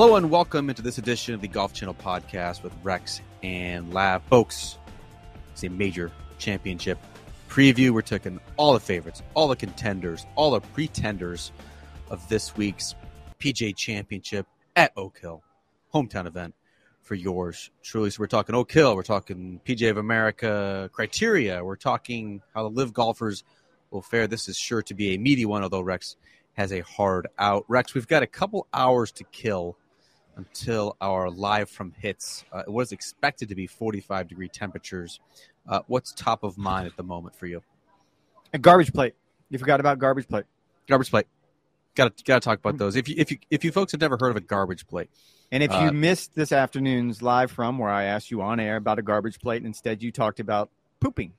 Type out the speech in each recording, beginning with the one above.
Hello and welcome into this edition of the Golf Channel podcast with Rex and Lav. Folks, it's a major championship preview. We're taking all the favorites, all the contenders, all the pretenders of this week's PGA Championship at Oak Hill, hometown event for yours truly. So we're talking Oak Hill, we're talking PGA of America criteria, we're talking how the LIV golfers will fare. This is sure to be a meaty one, although Rex has a hard out. Rex, we've got a couple hours to kill until our live from hits. Uh, it was expected to be 45 degree temperatures. Uh, what's top of mind at the moment for you? A garbage plate. You forgot about garbage plate. Garbage plate. Got to got to talk about those. If you if you if you folks have never heard of a garbage plate, And if Uh, you missed this afternoon's live from where I asked you on air about a garbage plate, and instead you talked about pooping.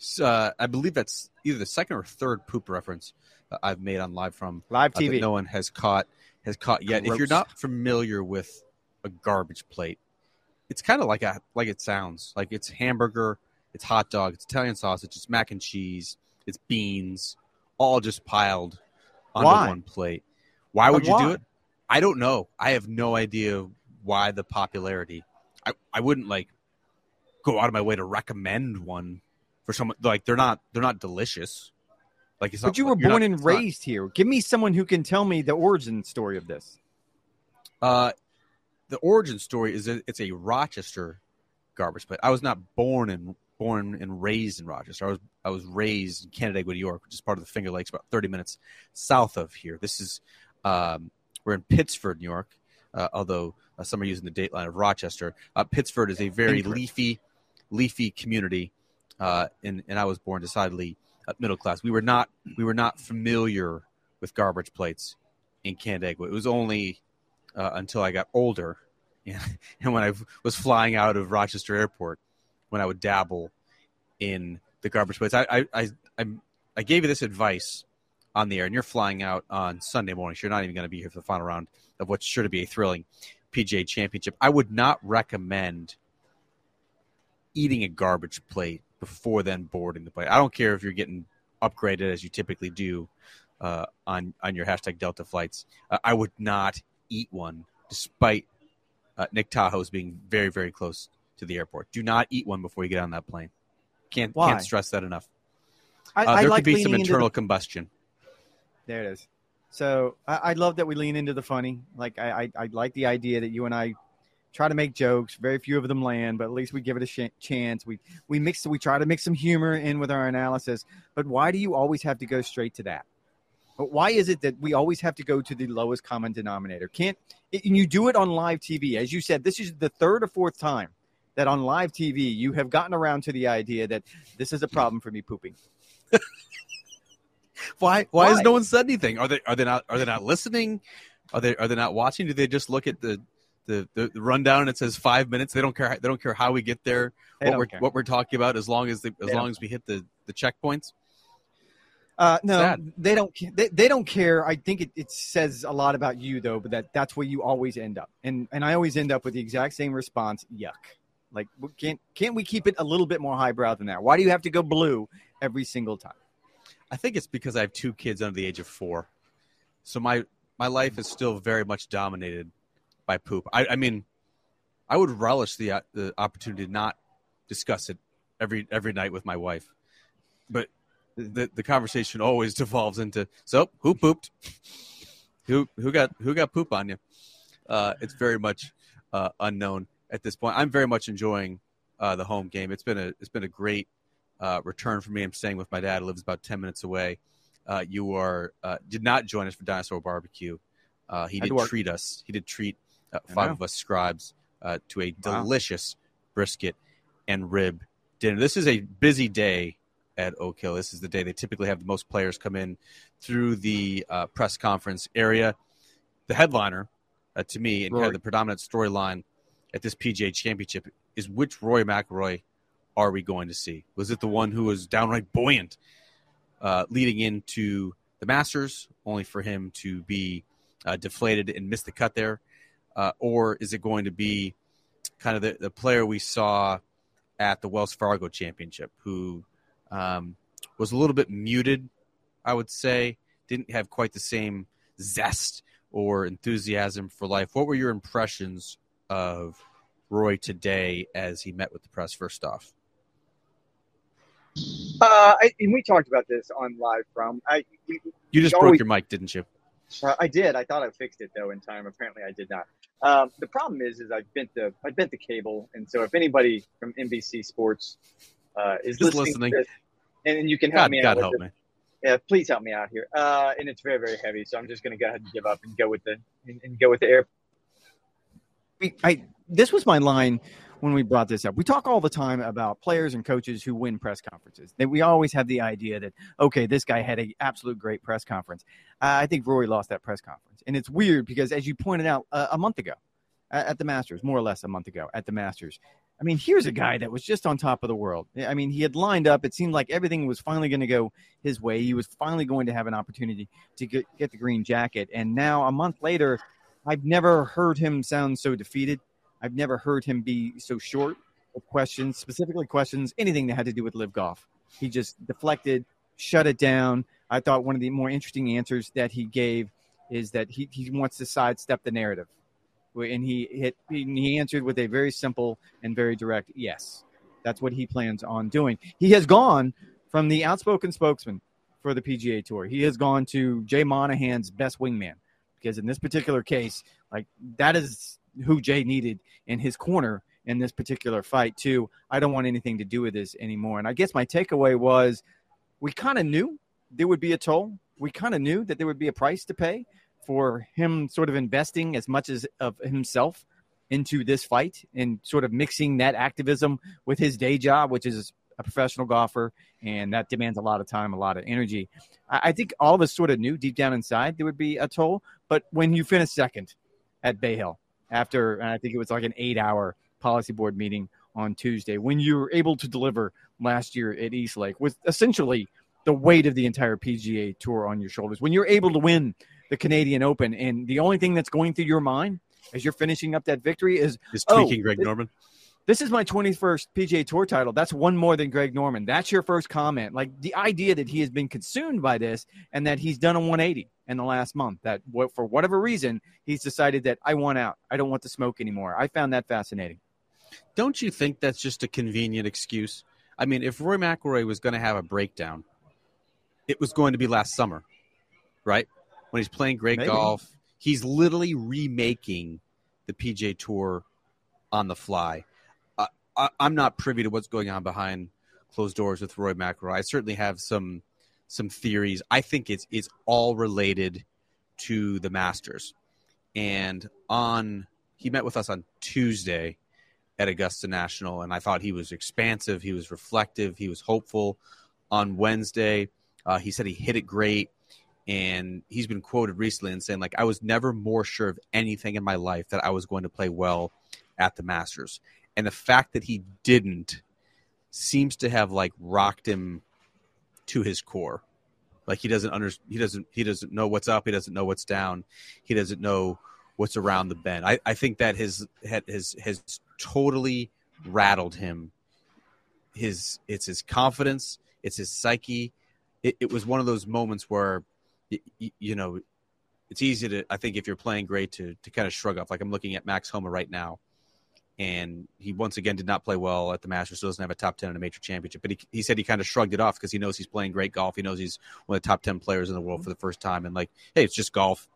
s- uh, I believe that's either the second or third poop reference uh, I've made on live from Live uh, that TV. no one has caught has caught yet. If you're not familiar with a garbage plate, it's kind of like a like it sounds. Like it's hamburger, it's hot dog, it's Italian sausage, it's mac and cheese, it's beans, all just piled onto Why? one plate. Why would But you do it? I don't know. I have no idea why the popularity. I, I wouldn't like go out of my way to recommend one for someone like they're not they're not delicious. Like it's not, But you were born not- and it's not- raised here. Give me someone who can tell me the origin story of this. Uh, the origin story is that it's a Rochester garbage plate. I was not born and born and raised in Rochester. I was I was raised in Canandaigua, New York, which is part of the Finger Lakes, about thirty minutes south of here. This is um, we're in Pittsford, New York. Uh, although uh, some are using the date line of Rochester, uh, Pittsford is a very leafy, leafy community, uh, and and I was born decidedly middle class. We were not we were not familiar with garbage plates in Canandaigua. It was only uh, until I got older, and, and when I was flying out of Rochester Airport, when I would dabble in the garbage plates. I I I, I, I gave you this advice on the air, and you're flying out on Sunday morning, so you're not even going to be here for the final round of what's sure to be a thrilling PGA Championship. I would not recommend eating a garbage plate before then boarding the plane. I don't care if you're getting upgraded as you typically do uh, on on your hashtag Delta flights. Uh, I would not eat one, despite uh, Nick Tahou's being very very close to the airport. Do not eat one before you get on that plane. Can't Why? can't stress that enough. I, Uh, I there like could be some internal the- combustion. There it is. So I, I love that we lean into the funny. Like I, I, I like the idea that you and I try to make jokes. Very few of them land, but at least we give it a sh- chance. We we mix. We try to mix some humor in with our analysis. But why do you always have to go straight to that? But why is it that we always have to go to the lowest common denominator? Can't and you do it on live TV? As you said, this is the third or fourth time that on live TV you have gotten around to the idea that this is a problem for me pooping. Why, why? has no one said anything? Are they are they not are they not listening? Are they are they not watching? Do they just look at the the, the rundown and it says five minutes? They don't care. They don't care how we get there. They what we're care. what we're talking about as long as the, as They long as we hit the the checkpoints. Uh, no, Sad. they don't. They, they don't care. I think it, it says a lot about you, though. But that that's where you always end up, and and I always end up with the exact same response. Yuck. Like, can't can't we keep it a little bit more highbrow than that? Why do you have to go blue every single time? I think it's because I have two kids under the age of four, so my my life is still very much dominated by poop. I, I mean, I would relish the uh, the opportunity to not discuss it every every night with my wife, but the the conversation always devolves into so who pooped, who who got who got poop on you. Uh, it's very much uh, unknown at this point. I'm very much enjoying uh, the home game. It's been a it's been a great uh, return for me. I'm staying with my dad, who lives about ten minutes away. Uh, you are uh, did not join us for Dinosaur Barbecue. Uh, he did treat us. He did treat uh, five of us scribes uh, to a Wow. delicious brisket and rib dinner. This is a busy day at Oak Hill. This is the day they typically have the most players come in through the uh, press conference area. The headliner, uh, to me, and kind of the predominant storyline at this PGA Championship is which Rory McIlroy are we going to see? Was it the one who was downright buoyant uh, leading into the Masters, only for him to be uh, deflated and miss the cut there? Uh, or is it going to be kind of the, the player we saw at the Wells Fargo Championship, who um, was a little bit muted, I would say, didn't have quite the same zest or enthusiasm for life. What were your impressions of Rory today as he met with the press? First off, uh, I, and we talked about this on live from. I we, you just broke always, your mic, didn't you? Uh, I did. I thought I fixed it though in time. Apparently, I did not. Um, the problem is, is I bent the I bent the cable, and so if anybody from NBC Sports uh, is just listening, this, and you can help God, me God out. help me. Yeah, please help me out here. Uh, and it's very, very heavy, so I'm just going to go ahead and give up and go with the and, and go with the air. I this was my line when we brought this up. We talk all the time about players and coaches who win press conferences. That we always have the idea that okay, this guy had an absolute great press conference. I think Rory lost that press conference, and it's weird because as you pointed out uh, a month ago at the Masters, more or less a month ago at the Masters. I mean, here's a guy that was just on top of the world. I mean, he had lined up. It seemed like everything was finally going to go his way. He was finally going to have an opportunity to get, get the green jacket. And now, a month later, I've never heard him sound so defeated. I've never heard him be so short of questions, specifically questions, anything that had to do with LIV golf. He just deflected, shut it down. I thought one of the more interesting answers that he gave is that he, he wants to sidestep the narrative. And he hit he answered with a very simple and very direct yes. That's what he plans on doing. He has gone from the outspoken spokesman for the PGA Tour. He has gone to Jay Monahan's best wingman because in this particular case, like that is who Jay needed in his corner in this particular fight too. I don't want anything to do with this anymore. And I guess my takeaway was we kind of knew there would be a toll. We kind of knew that there would be a price to pay for him sort of investing as much as of himself into this fight and sort of mixing that activism with his day job, which is a professional golfer, and that demands a lot of time, a lot of energy. I, think all of us sort of knew deep down inside there would be a toll, but when you finish second at Bay Hill, after I think it was like an eight hour policy board meeting on Tuesday when you were able to deliver last year at East Lake with essentially the weight of the entire PGA tour on your shoulders. When you're able to win the Canadian Open and the only thing that's going through your mind as you're finishing up that victory is is oh, tweaking oh, Greg Norman. This is my 21st PGA Tour title. That's one more than Greg Norman. That's your first comment. Like the idea that he has been consumed by this and that he's done a 180 in the last month. That for whatever reason he's decided that I want out. I don't want to smoke anymore. I found that fascinating. Don't you think that's just a convenient excuse? I mean, if Rory McIlroy was going to have a breakdown, it was going to be last summer, right? When he's playing great Maybe. golf, he's literally remaking the PGA Tour on the fly. I, am not privy to what's going on behind closed doors with Rory McIlroy. I certainly have some some theories. I think it's it's all related to the Masters. And on he met with us on Tuesday at Augusta National, and I thought he was expansive, he was reflective, he was hopeful. On Wednesday, uh, he said he hit it great, and he's been quoted recently and saying like I was never more sure of anything in my life that I was going to play well at the Masters and the fact that he didn't seems to have like rocked him to his core. Like he doesn't under he doesn't he doesn't know what's up he doesn't know what's down he doesn't know what's around the bend. I, I think that his has has totally rattled him. His it's his confidence it's his psyche. It, it was one of those moments where you, you know it's easy to i think if you're playing great to to kind of shrug off. Like i'm looking at Max Homa right now Mm-hmm. and he once again did not play well at the Masters, so doesn't have a top 10 in a major championship. But he, he said he kind of shrugged it off because he knows he's playing great golf. He knows he's one of the top 10 players in the world mm-hmm. for the first time. And, like, hey, it's just golf,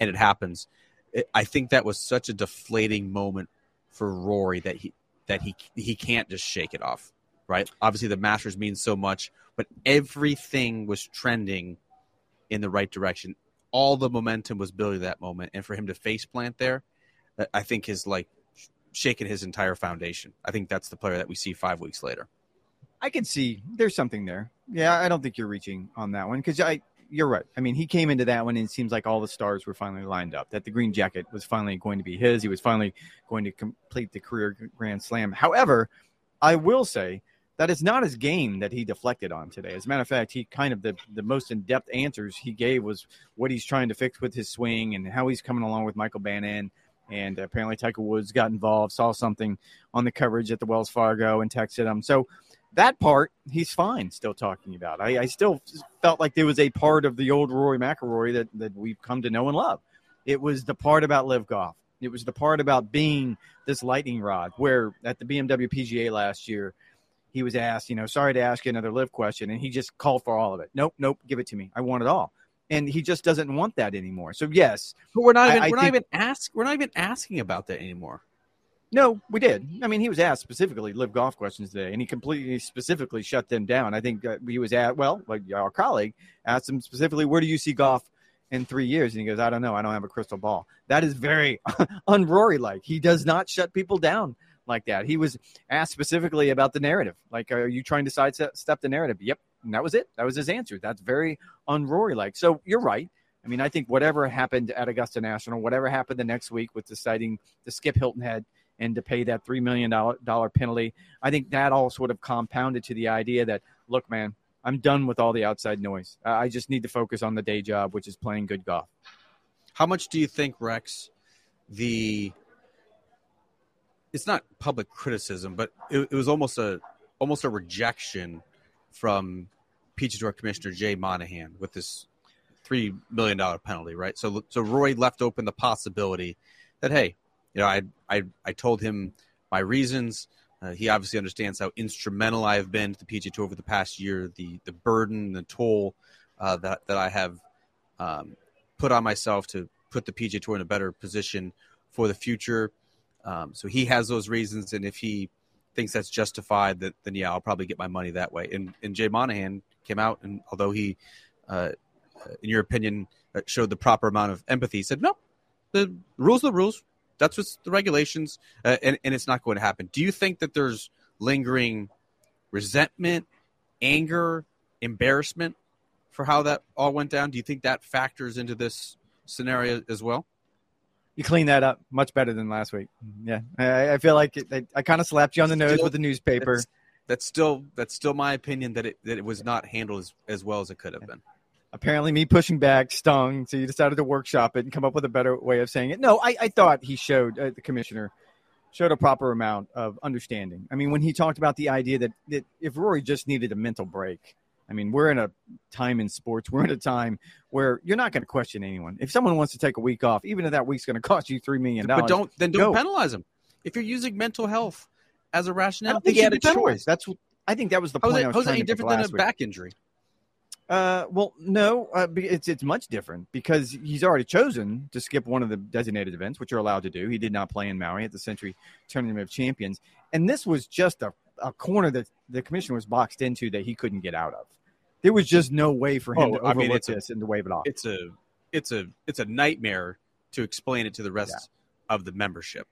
and it happens. It, I think that was such a deflating moment for Rory that he that he he can't just shake it off, right? Obviously, the Masters means so much, but everything was trending in the right direction. All the momentum was building that moment, and for him to face plant there, I think his like shaken his entire foundation. I think that's the player that we see five weeks later. I can see there's something there. Yeah, I don't think you're reaching on that one because I you're right. I mean, he came into that one and it seems like all the stars were finally lined up. That the green jacket was finally going to be his. He was finally going to complete the career grand slam. However, I will say that it's not his game that he deflected on today. As a matter of fact, he kind of the, the most in depth answers he gave was what he's trying to fix with his swing and how he's coming along with Michael Bannon and apparently Tiger Woods got involved, saw something on the coverage at the Wells Fargo and texted him. So that part he's fine still talking about. I, I still felt like there was a part of the old Rory McIlroy that, that we've come to know and love. It was the part about LIV Golf. It was the part about being this lightning rod. Where at the BMW PGA last year, he was asked, you know, sorry to ask you another LIV question, and he just called for all of it. Nope, nope, give it to me. I want it all. And he just doesn't want that anymore. So yes, but we're not even I- I we're not even ask we're not even asking about that anymore. no, we did. I mean, he was asked specifically LIV golf questions today, and he completely specifically shut them down. I think uh, he was at well, like our colleague asked him specifically, where do you see golf in three years? And he goes, I don't know. I don't have a crystal ball. That is very unrory like. He does not shut people down like that. He was asked specifically about the narrative. Like, are you trying to sidestep the narrative? Yep. And that was it. That was his answer. That's very unrory like. So you're right. I mean, I think whatever happened at Augusta National, whatever happened the next week with deciding to skip Hilton Head and to pay that $3 million penalty, I think that all sort of compounded to the idea that, look, man, I'm done with all the outside noise. I just need to focus on the day job, which is playing good golf. How much do you think, Rex, the it's not public criticism, but it, it was almost a almost a rejection from Tour Commissioner Jay Monahan with this three million dollar penalty, right? So so Rory left open the possibility that hey, you know, I I I told him my reasons. Uh, he obviously understands how instrumental I have been to the PGA Tour over the past year, the the burden, the toll uh, that that I have um, put on myself to put the PGA Tour in a better position for the future. Um, so he has those reasons, and if he thinks that's justified, that then yeah, I'll probably get my money that way. And and Jay Monahan came out, and although he, uh, in your opinion, uh, showed the proper amount of empathy, said no, the rules the rules. That's what's the regulations, uh, and and it's not going to happen. Do you think that there's lingering resentment, anger, embarrassment for how that all went down? Do you think that factors into this scenario as well? You clean that up much better than last week. Yeah, I, I feel like it, I, I kind of slapped you on the nose Still- with the newspaper. That's, that's still that's still my opinion that it that it was not handled as, as well as it could have been. apparently me pushing back stung so you decided to workshop it and come up with a better way of saying it no i, I thought he showed uh, the commissioner showed a proper amount of understanding i mean when he talked about the idea that, that if rory just needed a mental break i mean we're in a time in sports we're in a time where you're not going to question anyone if someone wants to take a week off even if that week's going to cost you $3 million But don't then don't Go. penalize them. if you're using mental health as a rationale. don't think he he had a choice. that's what i think that was the point it, I was how is it trying any different than a week. back injury? Uh, well, no, uh, it's it's much different because he's already chosen to skip one of the designated events, which you're allowed to do. He did not play in Maui at the Sentry Tournament of Champions, and this was just a, a corner that the commissioner was boxed into that he couldn't get out of. There was just no way for him Oh, to I mean, overlook it's a- this and to wave it off. It's a it's a it's a nightmare to explain it to the rest of the membership.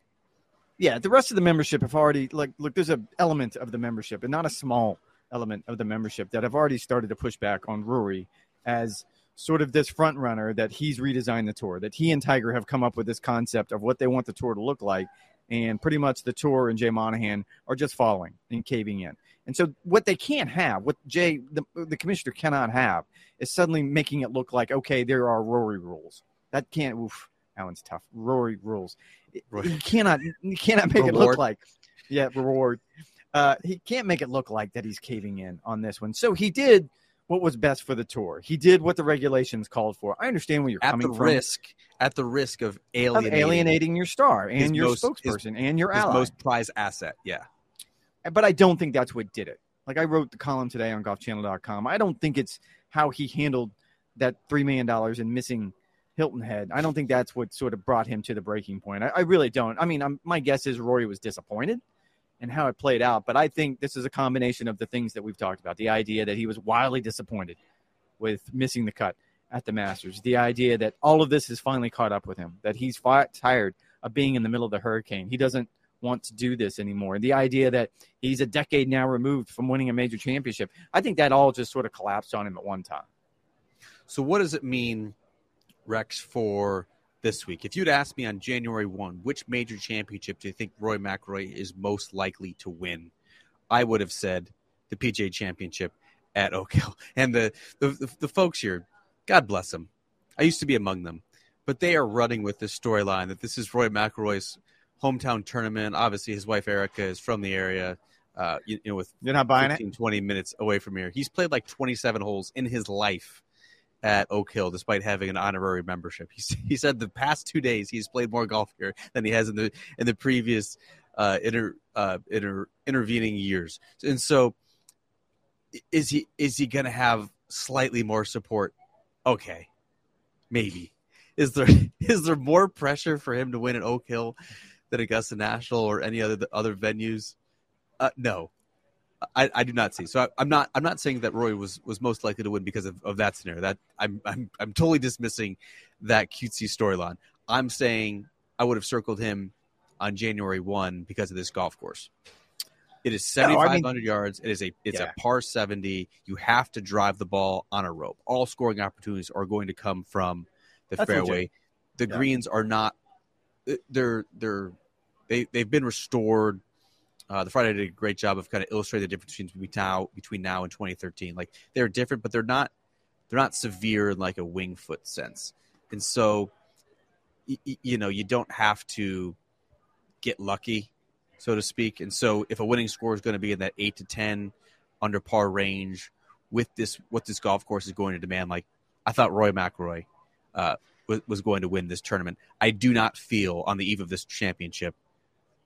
yeah, the rest of the membership have already like look. There's a element of the membership, and not a small element of the membership that have already started to push back on Rory as sort of this front runner that he's redesigned the tour. That he and Tiger have come up with this concept of what they want the tour to look like, and pretty much the tour and Jay Monahan are just following and caving in. And so, what they can't have, what Jay, the, the commissioner cannot have, is suddenly making it look like okay, there are Rory rules. That can't. Oof, that one's tough. Rory rules. Rory. He cannot. He cannot make it look like. Yeah, reward. Uh, he can't make it look like that he's caving in on this one. So he did what was best for the tour. He did what the regulations called for. I understand where you're At coming the from. risk at the risk of of alienating, alienating your star and your most- his- spokesperson and your ally. most prized asset. Yeah. Uh, but I don't think that's what did it. Like I wrote the column today on golfchannel.com. I don't think it's how he handled that $3 million and missing Hilton Head. I don't think that's what sort of brought him to the breaking point. I, I really don't. I mean, I'm, my guess is Rory was disappointed in how it played out, but I think this is a combination of the things that we've talked about. The idea that he was wildly disappointed with missing the cut at the Masters. The idea that all of this has finally caught up with him, that he's tired of being in the middle of the hurricane. He doesn't want to do this anymore. The idea that he's a decade now removed from winning a major championship. I think that all just sort of collapsed on him at one time. So what does it mean, Rex, for this week? If you'd asked me on January one, which major championship do you think Rory McIlroy is most likely to win? I would have said the PGA Championship at Oak Hill. And the the, the, the folks here, God bless them. I used to be among them, but they are running with this storyline that this is Rory McIlroy's hometown tournament. Obviously, his wife Erica is from the area. Uh, you, you know, with You're not buying 15, 20 minutes away from here. He's played like 27 holes in his life at Oak Hill despite having an honorary membership. He, he said the past two days he's played more golf here than he has in the in the previous uh, inter, uh, inter, intervening years. And so, is he is he going to have slightly more support? Okay, maybe. Is there is there more pressure for him to win at Oak Hill than Augusta National or any other other venues? Uh, no, I, I do not see. So I, am not I'm not saying that Rory was was most likely to win because of, of that scenario. That I'm I'm I'm totally dismissing that cutesy storyline. I'm saying I would have circled him on January one because of this golf course. It is 7,500 no, I mean, yards. It is a it's yeah. a par 70. You have to drive the ball on a rope. All scoring opportunities are going to come from the That's fairway. Legit. The yeah. greens are not. They're they're they they've been restored. Uh, the Friday did a great job of kind of illustrating the difference between now between now and 2013. Like they're different, but they're not they're not severe in like a Winged Foot sense. And so, y- you know, you don't have to get lucky, so to speak. And so, if a winning score is going to be in that eight to ten under par range, with this what this golf course is going to demand, like I thought Rory McIlroy uh, was, was going to win this tournament. I do not feel on the eve of this championship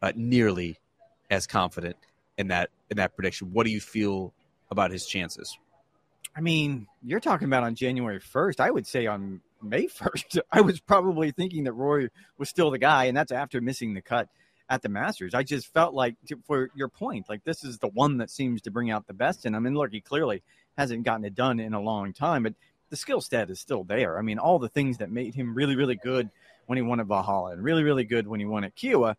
uh, nearly as confident in that in that prediction. What do you feel about his chances? I mean, you're talking about on January 1st. I would say on May 1st, I was probably thinking that Rory was still the guy, and that's after missing the cut at the Masters. I just felt like, for your point, like this is the one that seems to bring out the best in him. And look, he clearly hasn't gotten it done in a long time, but the skill set is still there. I mean, all the things that made him really, really good when he won at Valhalla and really, really good when he won at Kiawah,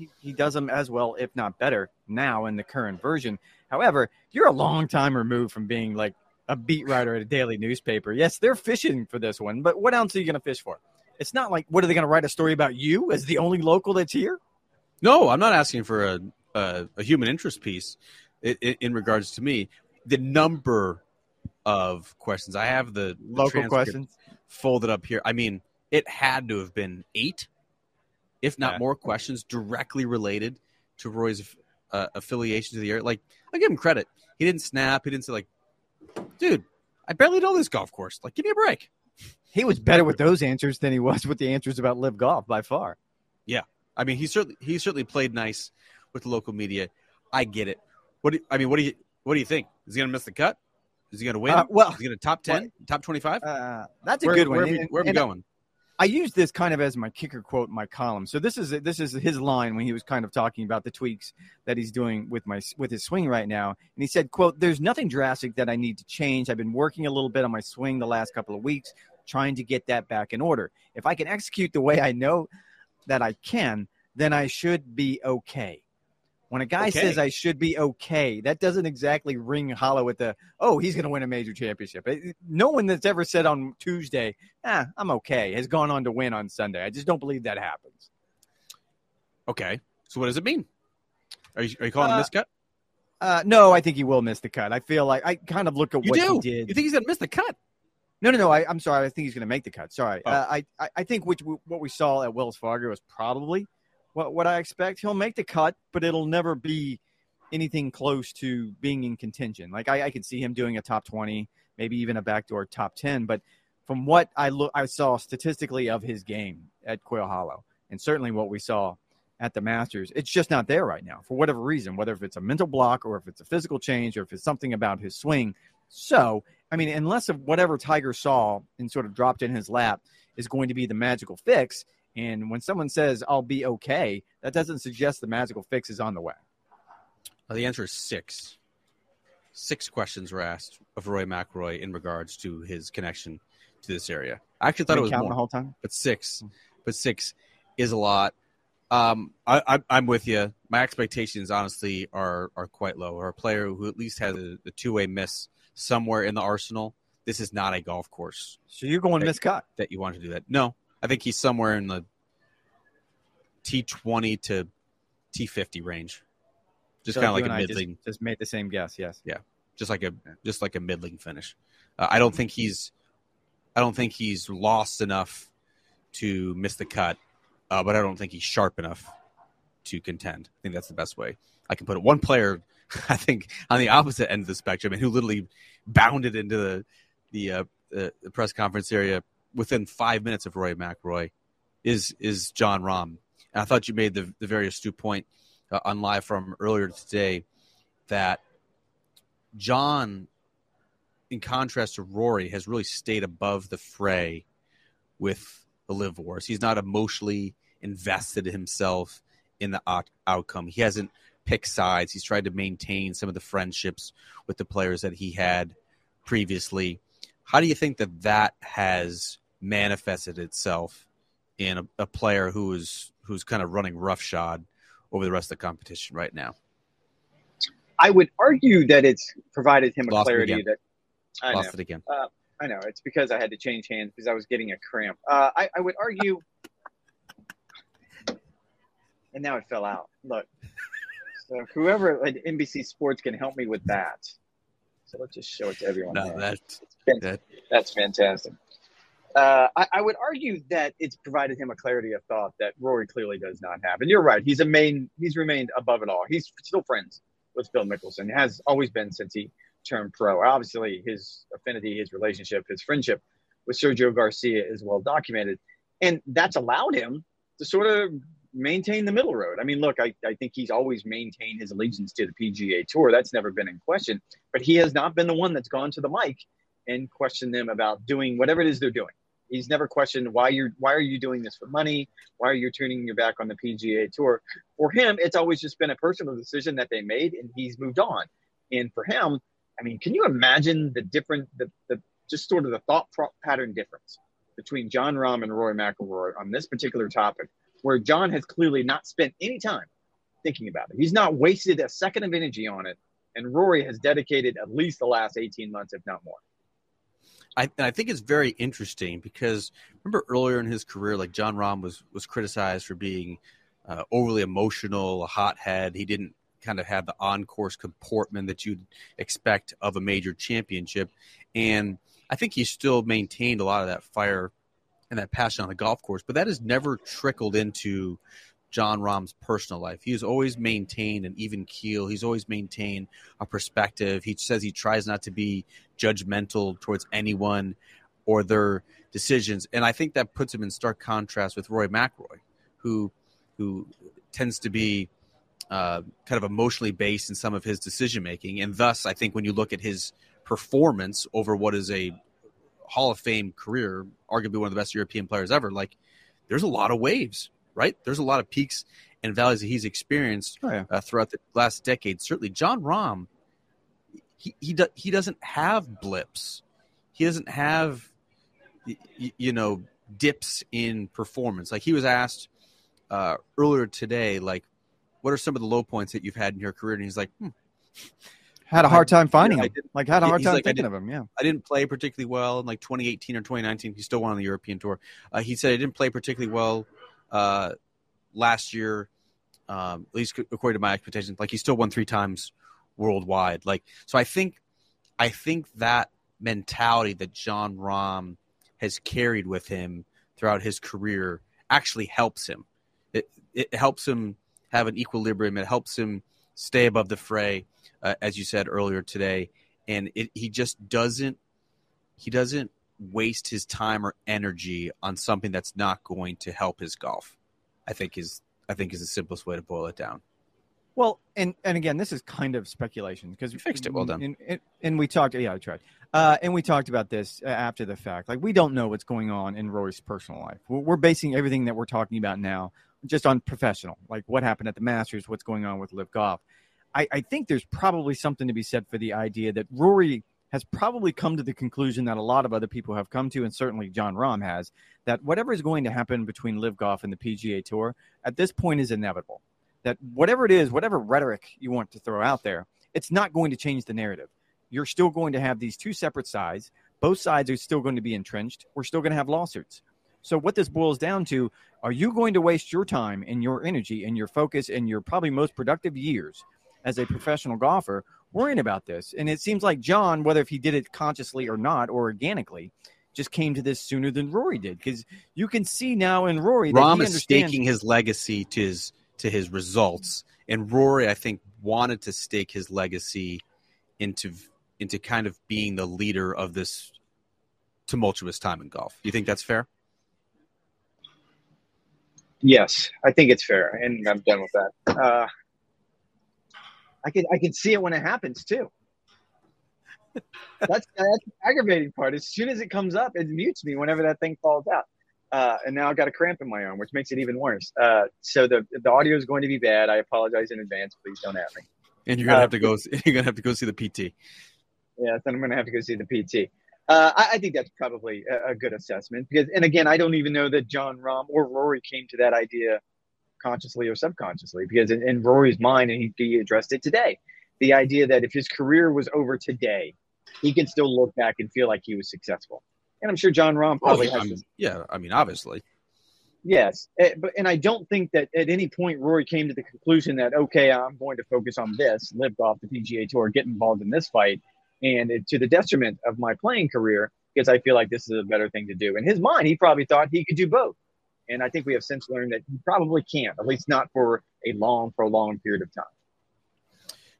he, he does them as well, if not better, now in the current version. However, you're a long time removed from being like a beat writer at a daily newspaper. Yes, they're fishing for this one, but what else are you going to fish for? It's not like what are they going to write a story about you as the only local that's here? No, I'm not asking for a a, a human interest piece in, in, in regards to me. The number of questions. I have the, the local questions folded up here. I mean, it had to have been eight, if not yeah. more, questions directly related to Rory's uh, affiliation to the area. Like, I give him credit. He didn't snap. He didn't say like, "Dude, I barely know this golf course. Like, give me a break." He was better with those answers than he was with the answers about LIV golf by far. Yeah, I mean, he certainly he certainly played nice with the local media. I get it. What do, I mean? What do you what do you think? Is he going to miss the cut? Is he going to win? Uh, well, is he going to top ten, top twenty five? Uh, that's a where, good one. Where are we, where are we going? I, use this kind of as my kicker quote in my column. So this is this is his line when he was kind of talking about the tweaks that he's doing with my with his swing right now. And he said, "quote There's nothing drastic that I need to change. I've been working a little bit on my swing the last couple of weeks, trying to get that back in order. If I can execute the way I know that I can, then I should be okay." When a guy okay. says I should be okay, that doesn't exactly ring hollow with the, oh, he's going to win a major championship. No one that's ever said on Tuesday, ah, I'm okay, has gone on to win on Sunday. I just don't believe that happens. Okay. So what does it mean? Are you, are you calling uh, a miscut? Uh, no, I think he will miss the cut. I feel like I kind of look at you what do. he did. You think he's going to miss the cut? No, no, no. I, am sorry. I think he's going to make the cut. Sorry. Oh. Uh, I, I think which what we saw at Wells Fargo was probably – what what I expect. He'll make the cut, but it'll never be anything close to being in contention. Like I, I could see him doing a top twenty, maybe even a backdoor top ten. But from what I look, I saw statistically of his game at Quail Hollow, and certainly what we saw at the Masters, it's just not there right now for whatever reason. Whether if it's a mental block or if it's a physical change or if it's something about his swing. So, I mean, unless of whatever Tiger saw and sort of dropped in his lap is going to be the magical fix, and when someone says, I'll be okay, that doesn't suggest the magical fix is on the way. Well, the answer is six. Six questions were asked of Rory McIlroy in regards to his connection to this area. I actually thought it was more. the whole time, but six, but six is a lot. Um, I, am with you. My expectations, honestly, are are quite low. Or a player who at least has a, a two way miss somewhere in the arsenal. This is not a golf course. So you're going that, miss cut that you want to do that? No, I think he's somewhere in the T20 to T50 range. Just so kind of like a middling. Just, just, made the same guess. Yes. Yeah. Just like a just like a middling finish. Uh, I don't think he's I don't think he's lost enough to miss the cut, uh, but I don't think he's sharp enough to contend. I think that's the best way I can put it. One player, I think, on the opposite end of the spectrum, and who literally bounded into the the uh, the, the press conference area within five minutes of Rory McIlroy is is Jon Rahm. And I thought you made the, the very astute point uh, on live from earlier today that Jon, in contrast to Rory, has really stayed above the fray with the LIV wars. He's not emotionally invested himself in the out- outcome. He hasn't picked sides. He's tried to maintain some of the friendships with the players that he had previously. How do you think that that has manifested itself in a, a player who is who's kind of running roughshod over the rest of the competition right now? I would argue that it's provided him a clarity that I lost know. it again. Uh, I know it's because I had to change hands because I was getting a cramp. Uh, I, I would argue, and now it fell out. Look, so whoever at NBC Sports can help me with that. So let's just show it to everyone. No, that's, that, that's fantastic. Uh, I, I, would argue that it's provided him a clarity of thought that Rory clearly does not have. And you're right; he's a main. He's remained above it all. He's still friends with Phil Mickelson. Has always been since he turned pro. Obviously, his affinity, his relationship, his friendship with Sergio Garcia is well documented, and that's allowed him to sort of maintain the middle road. I mean, look, I, I think he's always maintained his allegiance to the PGA Tour. That's never been in question, but he has not been the one that's gone to the mic and questioned them about doing whatever it is they're doing. He's never questioned why you're why are you doing this for money? Why are you turning your back on the PGA Tour? For him, it's always just been a personal decision that they made, and he's moved on. And for him, I mean, can you imagine the different the, the just sort of the thought pattern difference between Jon Rahm and Rory McIlroy on this particular topic, where Jon has clearly not spent any time thinking about it. He's not wasted a second of energy on it, and Rory has dedicated at least the last 18 months, if not more. I, I think it's very interesting because remember earlier in his career, like Jon Rahm was was criticized for being uh, overly emotional, a hothead. He didn't kind of have the on course comportment that you'd expect of a major championship, and I think he still maintained a lot of that fire and that passion on the golf course, but that has never trickled into Jon Rahm's personal life. He's always maintained an even keel. He's always maintained a perspective. He says he tries not to be judgmental towards anyone or their decisions, and I think that puts him in stark contrast with Rory McIlroy, who who tends to be uh, kind of emotionally based in some of his decision making, and thus I think when you look at his performance over what is a Hall of Fame career, arguably one of the best European players ever, like there's a lot of waves right? There's a lot of peaks and valleys that he's experienced oh, yeah. uh, throughout the last decade. Certainly, Jon Rahm, he he, do, he doesn't have blips. He doesn't have, you know, dips in performance. Like he was asked uh, earlier today, like, what are some of the low points that you've had in your career? And he's like, hmm, had a hard time finding yeah, him. Like had a hard time like, thinking of him. Yeah, I didn't play particularly well in like 2018 or 2019. He still won on the European tour. Uh, he said I didn't play particularly well uh, last year, um, at least according to my expectations. Like he still won three times worldwide. Like so, I think I think that mentality that Jon Rahm has carried with him throughout his career actually helps him. It it helps him have an equilibrium. It helps him stay above the fray, uh, as you said earlier today. And it, he just doesn't he doesn't waste his time or energy on something that's not going to help his golf. I think is I think is the simplest way to boil it down. Well, and and again, this is kind of speculation because we fixed it. Well done. And, and, and we talked. Yeah, I tried. Uh, and we talked about this after the fact. Like we don't know what's going on in Rory's personal life. We're, we're basing everything that we're talking about now just on professional, like what happened at the Masters, what's going on with LIV Golf. I, I think there's probably something to be said for the idea that Rory has probably come to the conclusion that a lot of other people have come to, and certainly Jon Rahm has, that whatever is going to happen between LIV Golf and the PGA Tour at this point is inevitable. That whatever it is, whatever rhetoric you want to throw out there, it's not going to change the narrative. You're still going to have these two separate sides. Both sides are still going to be entrenched. We're still going to have lawsuits. So, what this boils down to are you going to waste your time and your energy and your focus and your probably most productive years as a professional golfer worrying about this. And it seems like Jon, whether if he did it consciously or not, or organically, just came to this sooner than Rory did. Because you can see now in Rory that Rahm is staking his legacy to his to his results, and Rory, I think, wanted to stake his legacy into into kind of being the leader of this tumultuous time in golf. You think that's fair? Yes, I think it's fair, and I'm done with that. Uh, I can I can see it when it happens too. That's that's the aggravating part. As soon as it comes up, it mutes me whenever that thing falls out. Uh, and now I've got a cramp in my arm, which makes it even worse. Uh, so the the audio is going to be bad. I apologize in advance. Please don't at me. And you're gonna uh, have to go. You're gonna have to go see the PT. Yeah, then I'm gonna have to go see the PT. Uh, I, I, think that's probably a, a, good assessment because, and again, I don't even know that Jon Rahm or Rory came to that idea consciously or subconsciously because in, in Rory's mind, and he, he addressed it today, the idea that if his career was over today, he can still look back and feel like he was successful. And I'm sure Jon oh, probably oh, has. I mean, yeah, I mean, obviously. Yes, eh, but and I don't think that at any point Rory came to the conclusion that okay, I'm going to focus on this, live off the PGA Tour, get involved in this fight, and to the detriment of my playing career because I feel like this is a better thing to do. In his mind, he probably thought he could do both, and I think we have since learned that he probably can't, at least not for a long, prolonged period of time.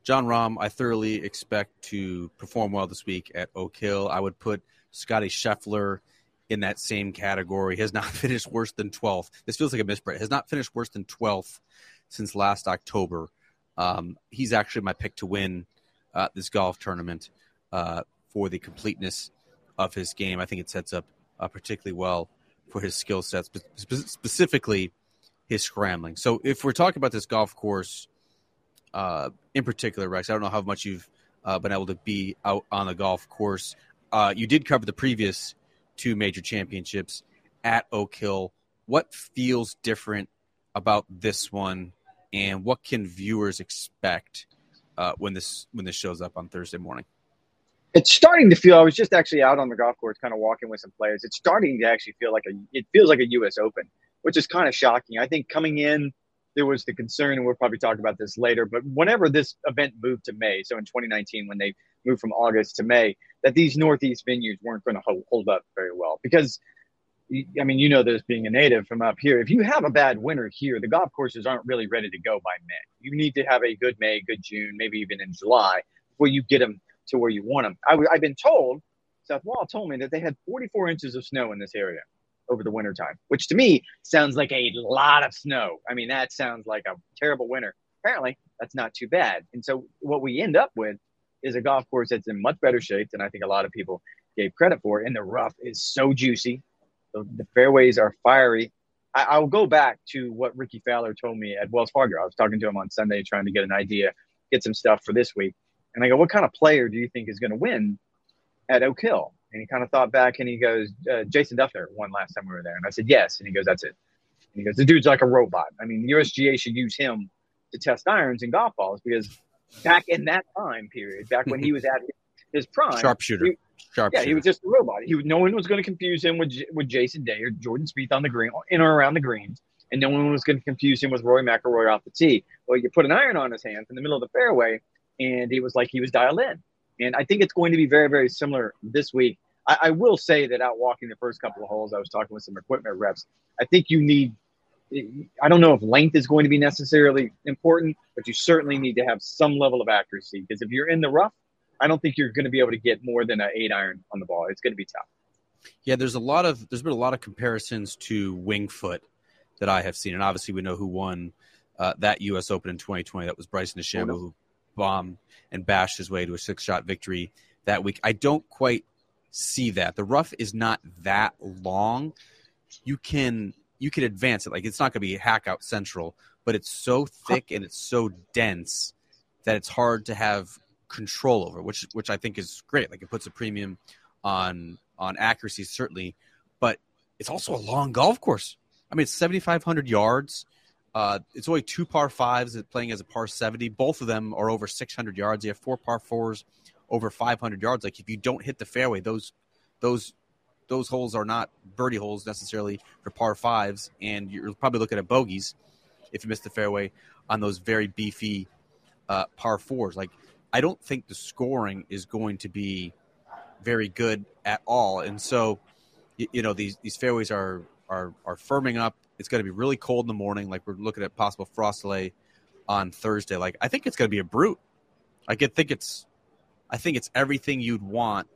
Jon Rahm, I thoroughly expect to perform well this week at Oak Hill. I would put Scottie Scheffler in that same category. Has not finished worse than 12th. This feels like a misprint. Has not finished worse than 12th since last October. Um, he's actually my pick to win uh, this golf tournament uh, for the completeness of his game. I think it sets up uh, particularly well for his skill sets, spe- specifically his scrambling. So, if we're talking about this golf course uh, in particular, Rex, I don't know how much you've uh, been able to be out on the golf course. Uh, you did cover the previous two major championships at Oak Hill. What feels different about this one, and what can viewers expect uh, when this when this shows up on Thursday morning? It's starting to feel. I was just actually out on the golf course, kind of walking with some players. It's starting to actually feel like a. It feels like a U.S. Open, which is kind of shocking. I think coming in, there was the concern, and we'll probably talk about this later. But whenever this event moved to May, so in 2019 when they moved from August to May, that these Northeast venues weren't going to hold up very well because I mean, you know this being a native from up here. If you have a bad winter here, the golf courses aren't really ready to go by May. You need to have a good May, good June, maybe even in July before you get them to where you want them. I, have been told, South Wall told me that they had 44 inches of snow in this area over the winter time, which to me sounds like a lot of snow. I mean, that sounds like a terrible winter. Apparently, that's not too bad. And so what we end up with is a golf course that's in much better shape than I think a lot of people gave credit for. And the rough is so juicy. The, the fairways are fiery. I, I'll go back to what Rickie Fowler told me at Wells Fargo. I was talking to him on Sunday trying to get an idea, get some stuff for this week. And I go, what kind of player do you think is going to win at Oak Hill? And he kind of thought back and he goes, uh, Jason Dufner won last time we were there. And I said, yes. And he goes, that's it. And he goes, the dude's like a robot. I mean, USGA should use him to test irons and golf balls because back in that time period, back when he was at his prime, sharpshooter. He, Sharpshooter. Yeah, he was just a robot. He no one was going to confuse him with with Jason Day or Jordan Spieth on the green, in or around the greens, and no one was going to confuse him with Rory McIlroy off the tee. Well, you put an iron on his hands in the middle of the fairway, and he was like he was dialed in. And I think it's going to be very very similar this week. I, I will say that out walking the first couple of holes, I was talking with some equipment reps. I think you need I don't know if length is going to be necessarily important, but you certainly need to have some level of accuracy because if you're in the rough, I don't think you're going to be able to get more than an eight iron on the ball. It's going to be tough. Yeah, there's a lot of there's been a lot of comparisons to Winged Foot that I have seen, and obviously we know who won uh, that U.S. Open in 2020. That was Bryson DeChambeau, who bombed and bashed his way to a six shot victory that week. I don't quite see that. The rough is not that long. You can you can advance it. Like it's not going to be hack out central, but it's so thick and it's so dense that it's hard to have control over, which which I think is great. Like it puts a premium on on accuracy certainly, but it's also a long golf course. I mean, it's 7,500 yards. Uh, it's only two par fives playing as a par 70. Both of them are over 600 yards. You have four par fours over 500 yards. Like if you don't hit the fairway, those those those holes are not birdie holes necessarily for par fives, and you're probably looking at bogeys if you miss the fairway on those very beefy uh, par fours. Like I don't think the scoring is going to be very good at all. And so, you, you know, these these fairways are are are firming up. It's going to be really cold in the morning. Like we're looking at possible frost delay on Thursday. Like I think it's going to be a brute. I could think it's, I think it's everything you'd want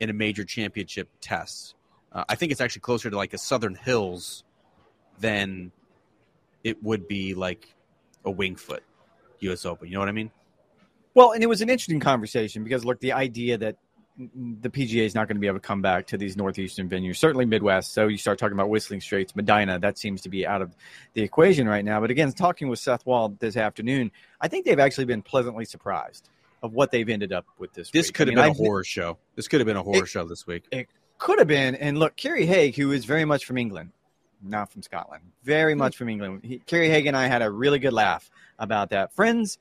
in a major championship test. Uh, I think it's actually closer to like a Southern Hills than it would be like a Winged Foot U.S. Open. You know what I mean? Well, and it was an interesting conversation because look, the idea that the PGA is not going to be able to come back to these northeastern venues, certainly Midwest. So you start talking about Whistling Straits, Medinah. That seems to be out of the equation right now. But again, talking with Seth Waugh this afternoon, I think they've actually been pleasantly surprised of what they've ended up with this. This week. could I have mean, been a horror show. This could have been a horror It- show this week. It could have been. And look, Kerry Haigh, who is very much from England, not from Scotland, very much from England. He, Kerry Haigh and I had a really good laugh about that. Friends,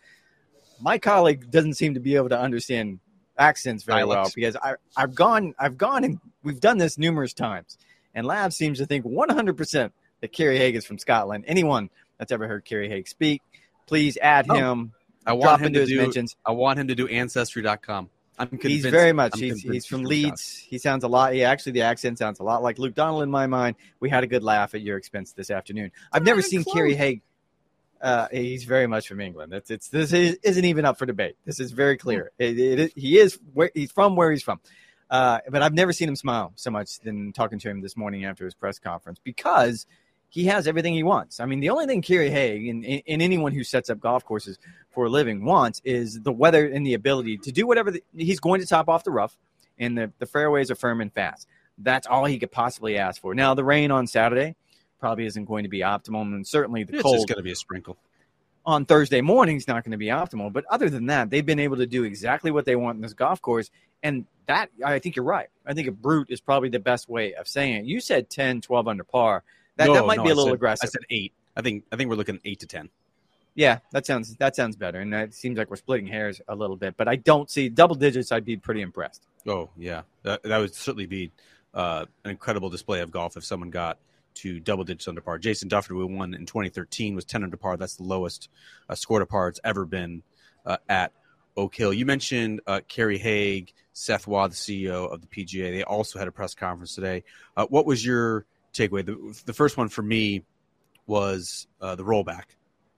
my colleague doesn't seem to be able to understand accents very well because I, I've gone, I've gone, and we've done this numerous times. And Lav seems to think 100% that Kerry Haigh is from Scotland. Anyone that's ever heard Kerry Haigh speak, please add Oh, him. I want him into to his do. mentions. I want him to do Ancestry.com. I'm convinced. He's very much. He's, he's from Leeds. He sounds a lot. He actually the accent sounds a lot like Luke Donald in my mind. We had a good laugh at your expense this afternoon. I've never seen close. Kerry Haigh. Uh, he's very much from England. It's it's this is, isn't even up for debate. This is very clear. It, it, is- he is where he's from, where he's from. Uh, but I've never seen him smile so much than talking to him this morning after his press conference because he has everything he wants. I mean, the only thing Kerry Haigh and, and, and anyone who sets up golf courses for a living wants is the weather and the ability to do whatever the, he's going to top off the rough, and the, the fairways are firm and fast. That's all he could possibly ask for. Now, the rain on Saturday probably isn't going to be optimal, and certainly the It's cold just going to be a sprinkle. on Thursday morning is not going to be optimal. But other than that, they've been able to do exactly what they want in this golf course. And that, I think you're right. I think a brute is probably the best way of saying it. You said 10, 12 under par. That, No, that might no, be a little said- aggressive. I said eight. I think. I think we're looking at eight to ten. Yeah, that sounds that sounds better, and it seems like we're splitting hairs a little bit. But I don't see double digits. I'd be pretty impressed. Oh yeah, that, that would certainly be uh, an incredible display of golf if someone got to double digits under par. Jason Dufner, who won in 2013, was 10 under par. That's the lowest uh, score to par it's ever been uh, at Oak Hill. You mentioned uh, Kerry Haigh, Seth Waugh, the CEO of the PGA. They also had a press conference today. Uh, what was your takeaway? The, the first one for me was uh, the rollback.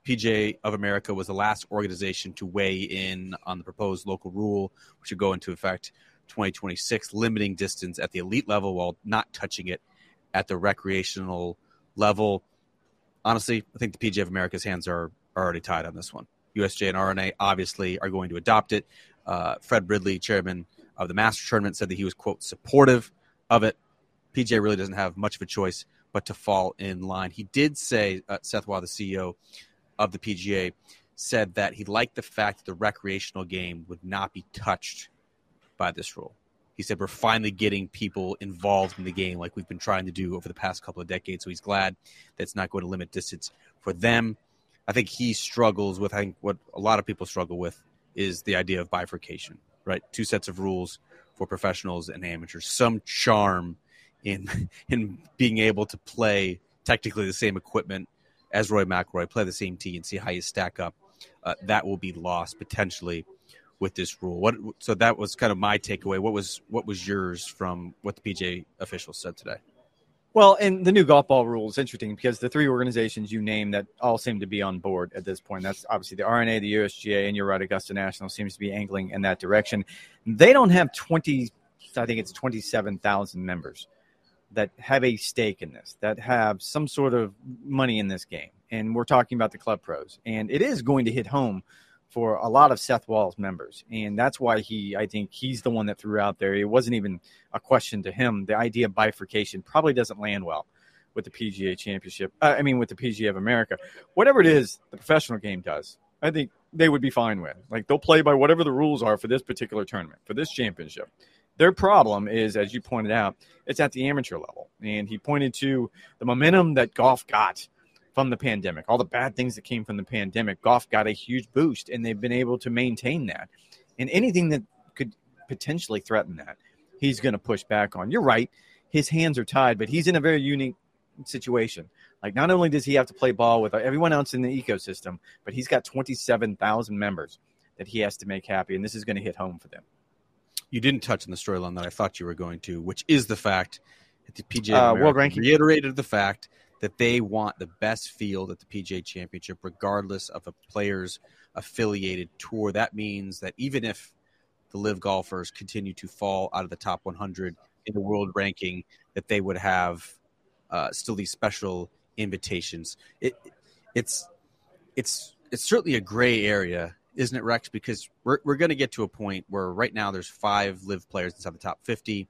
PGA of America was the last organization to weigh in on the proposed local rule, which would go into effect 2026, limiting distance at the elite level while not touching it at the recreational level. Honestly, I think the PGA of America's hands are, are already tied on this one. USGA and R&A obviously are going to adopt it. Uh, Fred Ridley, chairman of the Master Tournament, said that he was, quote, supportive of it. PGA really doesn't have much of a choice but to fall in line. He did say, uh, Seth Waugh, the CEO of the PGA, said that he liked the fact that the recreational game would not be touched by this rule. He said we're finally getting people involved in the game like we've been trying to do over the past couple of decades. So he's glad that's not going to limit distance for them. I think he struggles with I think what a lot of people struggle with is the idea of bifurcation, right? Two sets of rules for professionals and amateurs. Some charm in in being able to play technically the same equipment as Rory McIlroy, play the same tee, and see how you stack up. Uh, that will be lost potentially with this rule. What? So that was kind of my takeaway. What was what was yours from what the PGA officials said today? Well, and the new golf ball rule is interesting because the three organizations you named that all seem to be on board at this point. That's obviously the R&A, the USGA, and you're right, Augusta National seems to be angling in that direction. They don't have 20, I think it's 27,000 members that have a stake in this, that have some sort of money in this game. And we're talking about the club pros. And it is going to hit home for a lot of Seth Waugh's members. And that's why he, I think he's the one that threw out there. It wasn't even a question to him. The idea of bifurcation probably doesn't land well with the PGA Championship. Uh, I mean, with the PGA of America. Whatever it is, the professional game does. I think they would be fine with. Like they'll play by whatever the rules are for this particular tournament, for this championship. Their problem is, as you pointed out, it's at the amateur level. And he pointed to the momentum that golf got from the pandemic, all the bad things that came from the pandemic. Golf got a huge boost, and they've been able to maintain that. And anything that could potentially threaten that, he's going to push back on. You're right. His hands are tied, but he's in a very unique situation. Like, not only does he have to play ball with everyone else in the ecosystem, but he's got 27,000 members that he has to make happy, and this is going to hit home for them. You didn't touch on the storyline that I thought you were going to, which is the fact that the PGA Uh, world ranking? reiterated the fact that they want the best field at the PGA Championship, regardless of a player's affiliated tour. That means that even if the LIV golfers continue to fall out of the top 100, in the world ranking that they would have uh, still these special invitations. It it's it's it's certainly a gray area, isn't it, Rex? Because we're we're going to get to a point where right now there's five LIV players inside the top 50.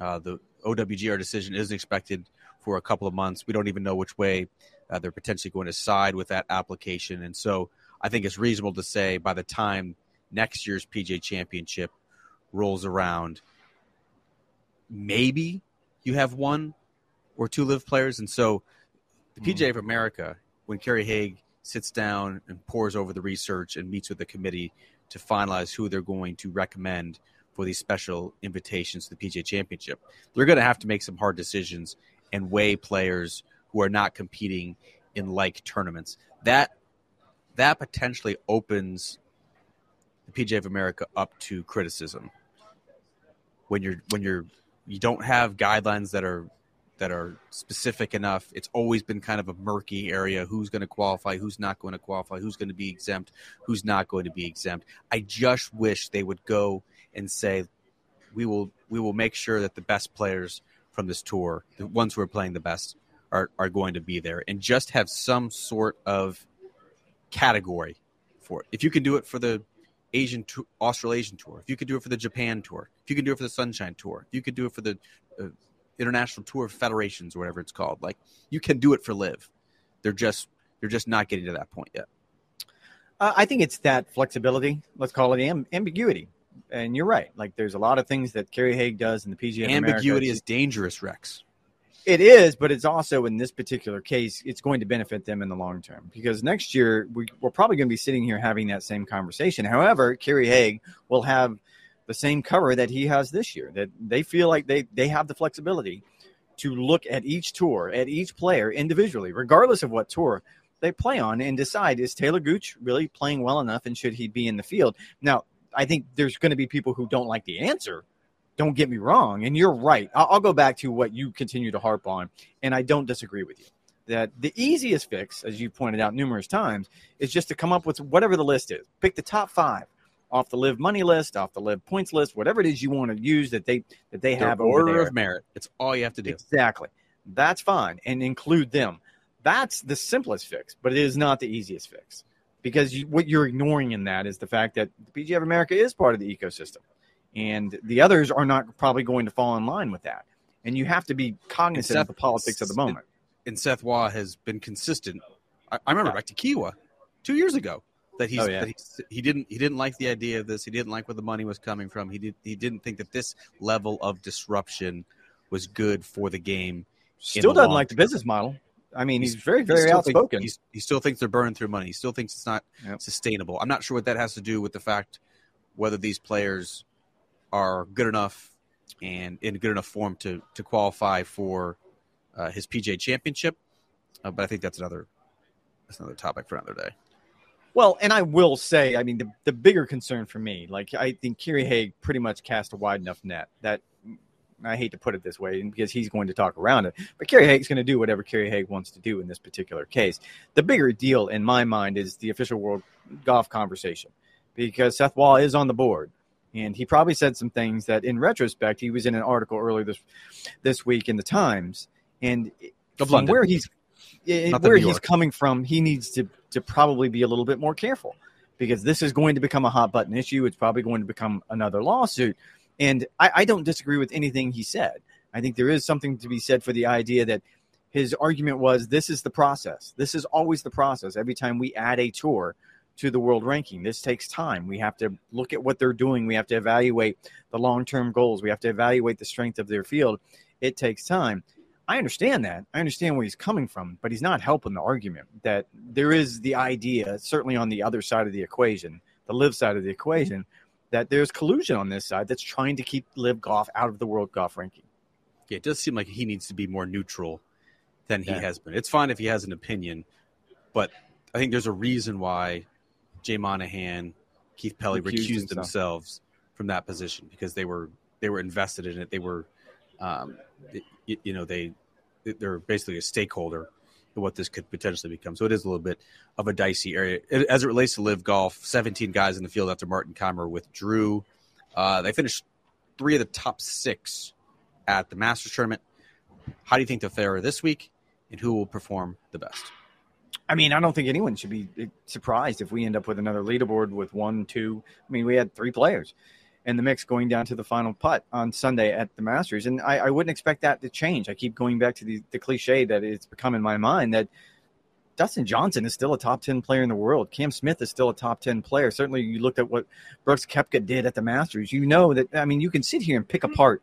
Uh, the OWGR decision isn't expected for a couple of months. We don't even know which way uh, they're potentially going to side with that application, and so I think it's reasonable to say by the time next year's PGA Championship rolls around, maybe you have one or two LIV players. And so the PGA mm-hmm. of America, when Kerry Haigh sits down and pores over the research and meets with the committee to finalize who they're going to recommend for these special invitations to the PGA Championship, they're going to have to make some hard decisions and weigh players who are not competing in like tournaments. That that potentially opens the PGA of America up to criticism when you're when you're you don't have guidelines that are that are specific enough. It's always been kind of a murky area. Who's going to qualify? Who's not going to qualify? Who's going to be exempt? Who's not going to be exempt? I just wish they would go and say, we will we will make sure that the best players from this tour, the ones who are playing the best, are are going to be there, and just have some sort of category for it. If you can do it for the Asian Australasian tour, if you could do it for the Japan tour, if you could do it for the Sunshine tour, if you could do it for the uh, International Tour of Federations or whatever it's called, like you can do it for LIV. They're just they're just not getting to that point yet. Uh, I think it's that flexibility. Let's call it amb- ambiguity. And you're right. Like there's a lot of things that Kerry Haigh does in the PGA. Ambiguity is dangerous, Rex. It is, but it's also in this particular case, it's going to benefit them in the long term because next year we, are probably going to be sitting here having that same conversation. However, Kerry Haigh will have the same cover that he has this year. That they feel like they they have the flexibility to look at each tour, at each player individually, regardless of what tour they play on, and decide is Taylor Gooch really playing well enough, and should he be in the field? Now, I think there's going to be people who don't like the answer don't get me wrong. And you're right. I'll, I'll go back to what you continue to harp on, and I don't disagree with you. That the easiest fix, as you pointed out numerous times, is just to come up with whatever the list is. Pick the top five off the LIV money list, off the LIV points list, whatever it is you want to use that they that they Their have order of merit. It's all you have to do. Exactly. That's fine, and include them. That's the simplest fix, but it is not the easiest fix because you, what you're ignoring in that is the fact that the PGA of America is part of the ecosystem and the others are not probably going to fall in line with that. And you have to be cognizant Seth, of the politics of the moment. And Seth Waugh has been consistent. I, I remember yeah. back to Kiawah two years ago that he's, oh, yeah. that he's, he didn't he didn't like the idea of this. He didn't like where the money was coming from. He did he didn't think that this level of disruption was good for the game. Still doesn't like the business model. I mean, he's, he's very, very he outspoken. Think, he still thinks they're burning through money. He still thinks it's not yep. sustainable. I'm not sure what that has to do with the fact whether these players are good enough and in good enough form to to qualify for uh, his PGA Championship. Uh, but I think that's another that's another topic for another day. Well, and I will say, I mean, the, the bigger concern for me, like I think Kerry Haigh pretty much cast a wide enough net that I hate to put it this way because he's going to talk around it, but Kerry Haigh is going to do whatever Kerry Haigh wants to do in this particular case. The bigger deal in my mind is the official world golf conversation because Seth Waugh is on the board and he probably said some things that in retrospect he was in an article earlier this this week in the times and of from London. where he's eh, where he's coming from he needs to to probably be a little bit more careful because this is going to become a hot button issue it's probably going to become another lawsuit and I, I don't disagree with anything he said i think there is something to be said for the idea that his argument was this is the process this is always the process every time we add a tour to the world ranking. This takes time. We have to look at what they're doing. We have to evaluate the long term goals. We have to evaluate the strength of their field. It takes time. I understand that. I understand where he's coming from, but he's not helping the argument that there is the idea, certainly on the other side of the equation, the LIV side of the equation, that there's collusion on this side that's trying to keep LIV golf out of the world golf ranking. Yeah, it does seem like he needs to be more neutral than he yeah. has been. It's fine if he has an opinion, but I think there's a reason why Jay Monahan, Keith Pelley recused, recused themselves from that position because they were they were invested in it. They were, um, you, you know, they they're basically a stakeholder what this could potentially become. So it is a little bit of a dicey area as it relates to LIV golf. Seventeen guys in the field after Martin Kaymer withdrew. Uh, they finished three of the top six at the Masters tournament. How do you think they'll fare this week, and who will perform the best? I mean, I don't think anyone should be surprised if we end up with another leaderboard with one, two. I mean, we had three players in the mix going down to the final putt on Sunday at the Masters, and I, I wouldn't expect that to change. I keep going back to the, the cliche that it's become in my mind that Dustin Johnson is still a top 10 player in the world. Cam Smith is still a top 10 player. Certainly, you looked at what Brooks Koepka did at the Masters. You know that, I mean, you can sit here and pick mm-hmm. apart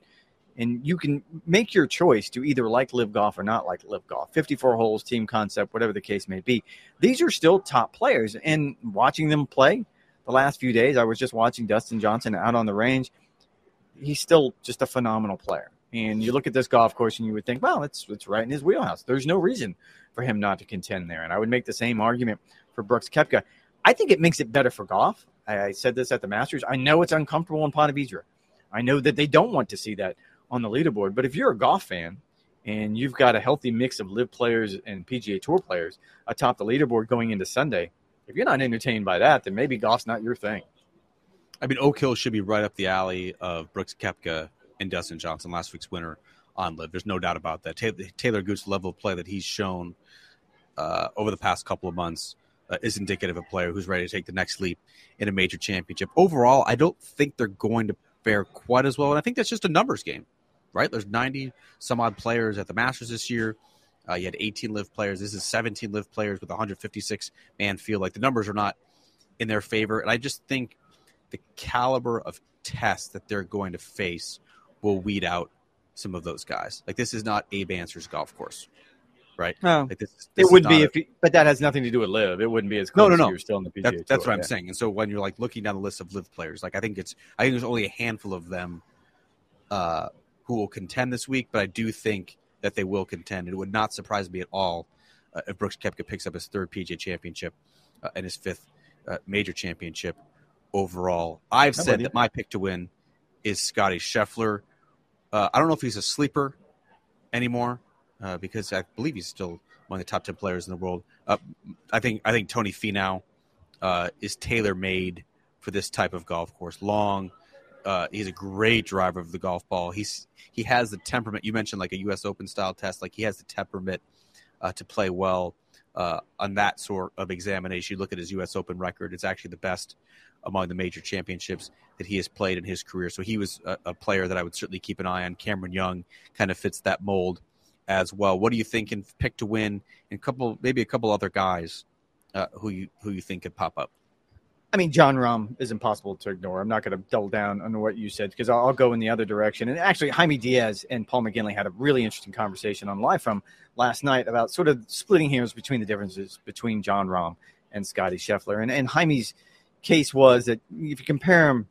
and you can make your choice to either like LIV golf or not like LIV golf 54 holes team concept whatever the case may be these are still top players and watching them play the last few days i was just watching dustin johnson out on the range. He's still just a phenomenal player. And you look at this golf course and you would think well it's it's right in his wheelhouse. There's no reason for him not to contend there. And i would make the same argument for brooks koepka. I think it makes it better for golf. I, I said this at the masters. I know it's uncomfortable in ponte vedra. I know that they don't want to see that on the leaderboard. But if you're a golf fan and you've got a healthy mix of LIV players and PGA Tour players atop the leaderboard going into Sunday, if you're not entertained by that, then maybe golf's not your thing. I mean, Oak Hill should be right up the alley of Brooks Koepka and Dustin Johnson, last week's winner on LIV. There's no doubt about that. Taylor, Taylor Gooch's level of play that he's shown uh, over the past couple of months uh, is indicative of a player who's ready to take the next leap in a major championship. Overall, I don't think they're going to fare quite as well, and I think that's just a numbers game right? There's 90 some odd players at the Masters this year. Uh, you had 18 LIV players. This is 17 LIV players with 156 man field. Like the numbers are not in their favor, and I just think the caliber of tests that they're going to face will weed out some of those guys. Like this is not Abe Ancer's golf course, right? No, like this, this it would be a, if, he, but that has nothing to do with LIV. It wouldn't be as close no, no, no. you're still in the PGA. That, Tour, that's what yeah. I'm saying. And so when you're like looking down the list of LIV players, like I think it's I think there's only a handful of them uh, who will contend this week, but I do think that they will contend. It would not surprise me at all uh, if Brooks Koepka picks up his third PGA championship uh, and his fifth uh, major championship overall. I've I'm said that my pick to win is Scottie Scheffler. Uh, I don't know if he's a sleeper anymore uh, because I believe he's still one of the top ten players in the world. Uh, I think I think Tony Finau uh, is tailor made for this type of golf course. Long, uh, he's a great driver of the golf ball. He's he has the temperament. You mentioned like a U.S. Open style test. Like he has the temperament uh, to play well uh, on that sort of examination. You look at his U.S. Open record; it's actually the best among the major championships that he has played in his career. So he was a, a player that I would certainly keep an eye on. Cameron Young kind of fits that mold as well. What do you think in pick to win? And couple maybe a couple other guys uh, who you who you think could pop up. I mean, Jon Rahm is impossible to ignore. I'm not going to double down on what you said because I'll, I'll go in the other direction. And actually, Jaime Diaz and Paul McGinley had a really interesting conversation on live from last night about sort of splitting hairs between the differences between Jon Rahm and Scottie Scheffler. And, and Jaime's case was that if you compare him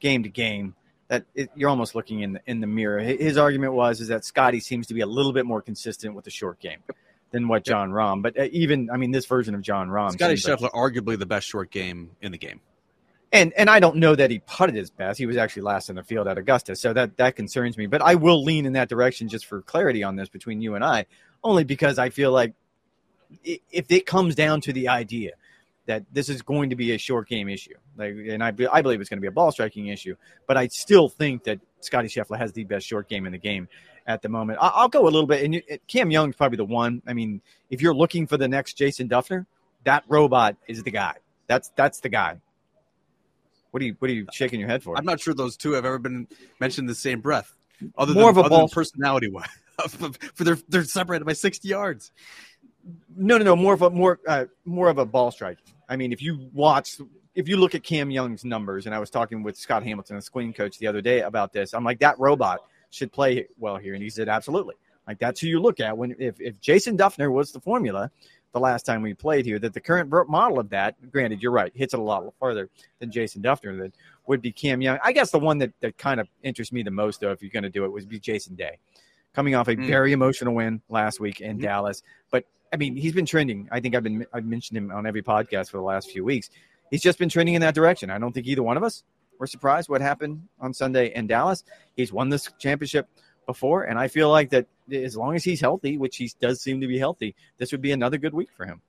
game to game, that it, you're almost looking in the, in the mirror. His argument was is that Scottie seems to be a little bit more consistent with the short game than what Jon Rahm. But uh, even I mean, this version of Jon Rahm, Scottie seems like- Scheffler, arguably the best short game in the game. and and I don't know that he putted his best. He was actually last in the field at Augusta, so that that concerns me. But I will lean in that direction just for clarity on this between you and I, only because I feel like if it comes down to the idea that this is going to be a short game issue, like, and I I believe it's going to be a ball striking issue, but I still think that Scottie Scheffler has the best short game in the game at the moment. I- I'll go a little bit, and you- Cam Young's probably the one. I mean, if you're looking for the next Jason Dufner, that robot is the guy. That's that's the guy. What are you What are you shaking your head for? I'm not sure those two have ever been mentioned in the same breath, other More than, of a ball- personality wise. For they're they're separated by 60 yards. No, no, no. More of a more uh, more of a ball strike. I mean, if you watch, if you look at Cam Young's numbers, and I was talking with Scott Hamilton, the screen coach, the other day about this. I'm like, that robot should play well here, and he said, absolutely. Like that's who you look at when if if Jason Dufner was the formula the last time we played here, that the current model of that, granted, you're right, hits it a lot farther than Jason Dufner. That would be Cam Young. I guess the one that that kind of interests me the most, though, if you're going to do it, would be Jason Day, coming off a Mm. very emotional win last week in Mhm. Dallas, but I mean, he's been trending. I think I've been I've mentioned him on every podcast for the last few weeks. He's just been trending in that direction. I don't think either one of us were surprised what happened on Sunday in Dallas. He's won this championship before, and I feel like that as long as he's healthy, which he does seem to be healthy, this would be another good week for him.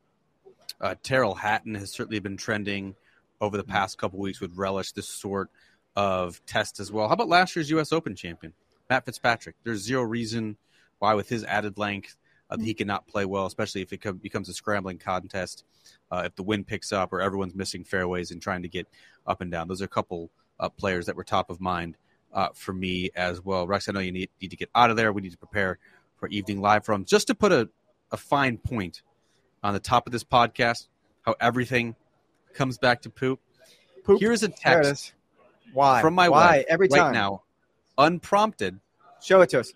Uh, Tyrrell Hatton has certainly been trending over Mm-hmm. the past couple weeks. Would relish this sort of test as well. How about last year's U.S. Open champion Matt Fitzpatrick. There's zero reason why, with his added length, uh, he cannot play well, especially if it co- becomes a scrambling contest. Uh, if the wind picks up or everyone's missing fairways and trying to get up and down, those are a couple uh, players that were top of mind uh, for me as well. Rex, I know you need, need to get out of there. We need to prepare for evening live from. Just to put a, a fine point on the top of this podcast, how everything comes back to poop. Poop. Here's a text. Why? from my Why wife every right time? now, unprompted. Show it to us.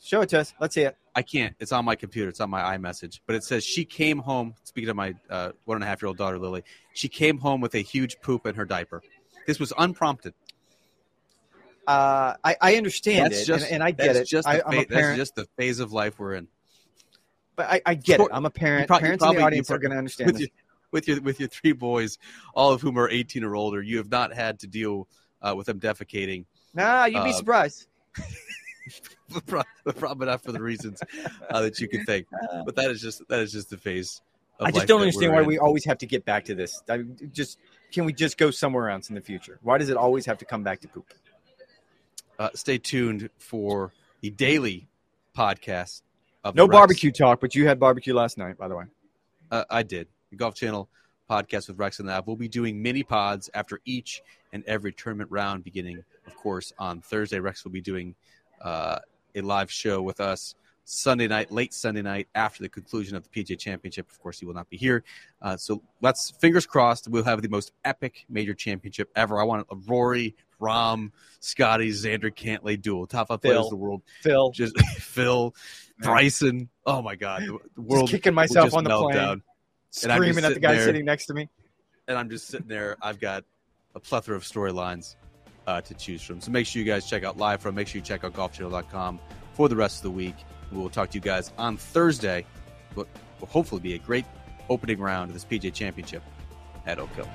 Show it to us. Let's see it. I can't. It's on my computer. It's on my iMessage. But it says she came home. Speaking of my uh, one and a half year old daughter Lily, she came home with a huge poop in her diaper. This was unprompted. Uh, I, I understand That's it, just and, and I get it. Just I, the I'm a that's just the phase of life we're in. but I, I get it. I'm a parent. prob- you Parents probably- in the audience prob- are going to understand with this. your with your with your three boys, all of whom are 18 or older. You have not had to deal uh, with them defecating. Nah, you'd be uh, surprised. Probably not for the reasons uh, that you could think, but that is just that is just the phase. Of I just don't understand why in. we always have to get back to this. I just can we just go somewhere else in the future? Why does it always have to come back to poop? uh, stay tuned for the daily podcast. Of No barbecue talk, but you had barbecue last night, by the way. Uh, I did the Golf Channel podcast with Rex and Lav. We'll be doing mini pods after each and every tournament round, beginning, of course, on Thursday. Rex will be doing uh, a live show with us Sunday night, late Sunday night, after the conclusion of the PGA Championship. Of course, he will not be here. Uh, so let's fingers crossed. We'll have the most epic major championship ever. I want a Rory, Rahm, Scottie, Xander Cantlay duel, top five players Phil. in the world. Phil, Just Phil, Bryson. Oh my God, the, the world just kicking myself on the plane, down. And I'm just screaming at the guy there. sitting next to me. and I'm just sitting there. I've got a plethora of storylines uh, to choose from. So make sure you guys check out live from. Make sure you check out golfchannel.com for the rest of the week. We will talk to you guys on Thursday. What will hopefully be a great opening round of this PGA Championship at Oak Hill.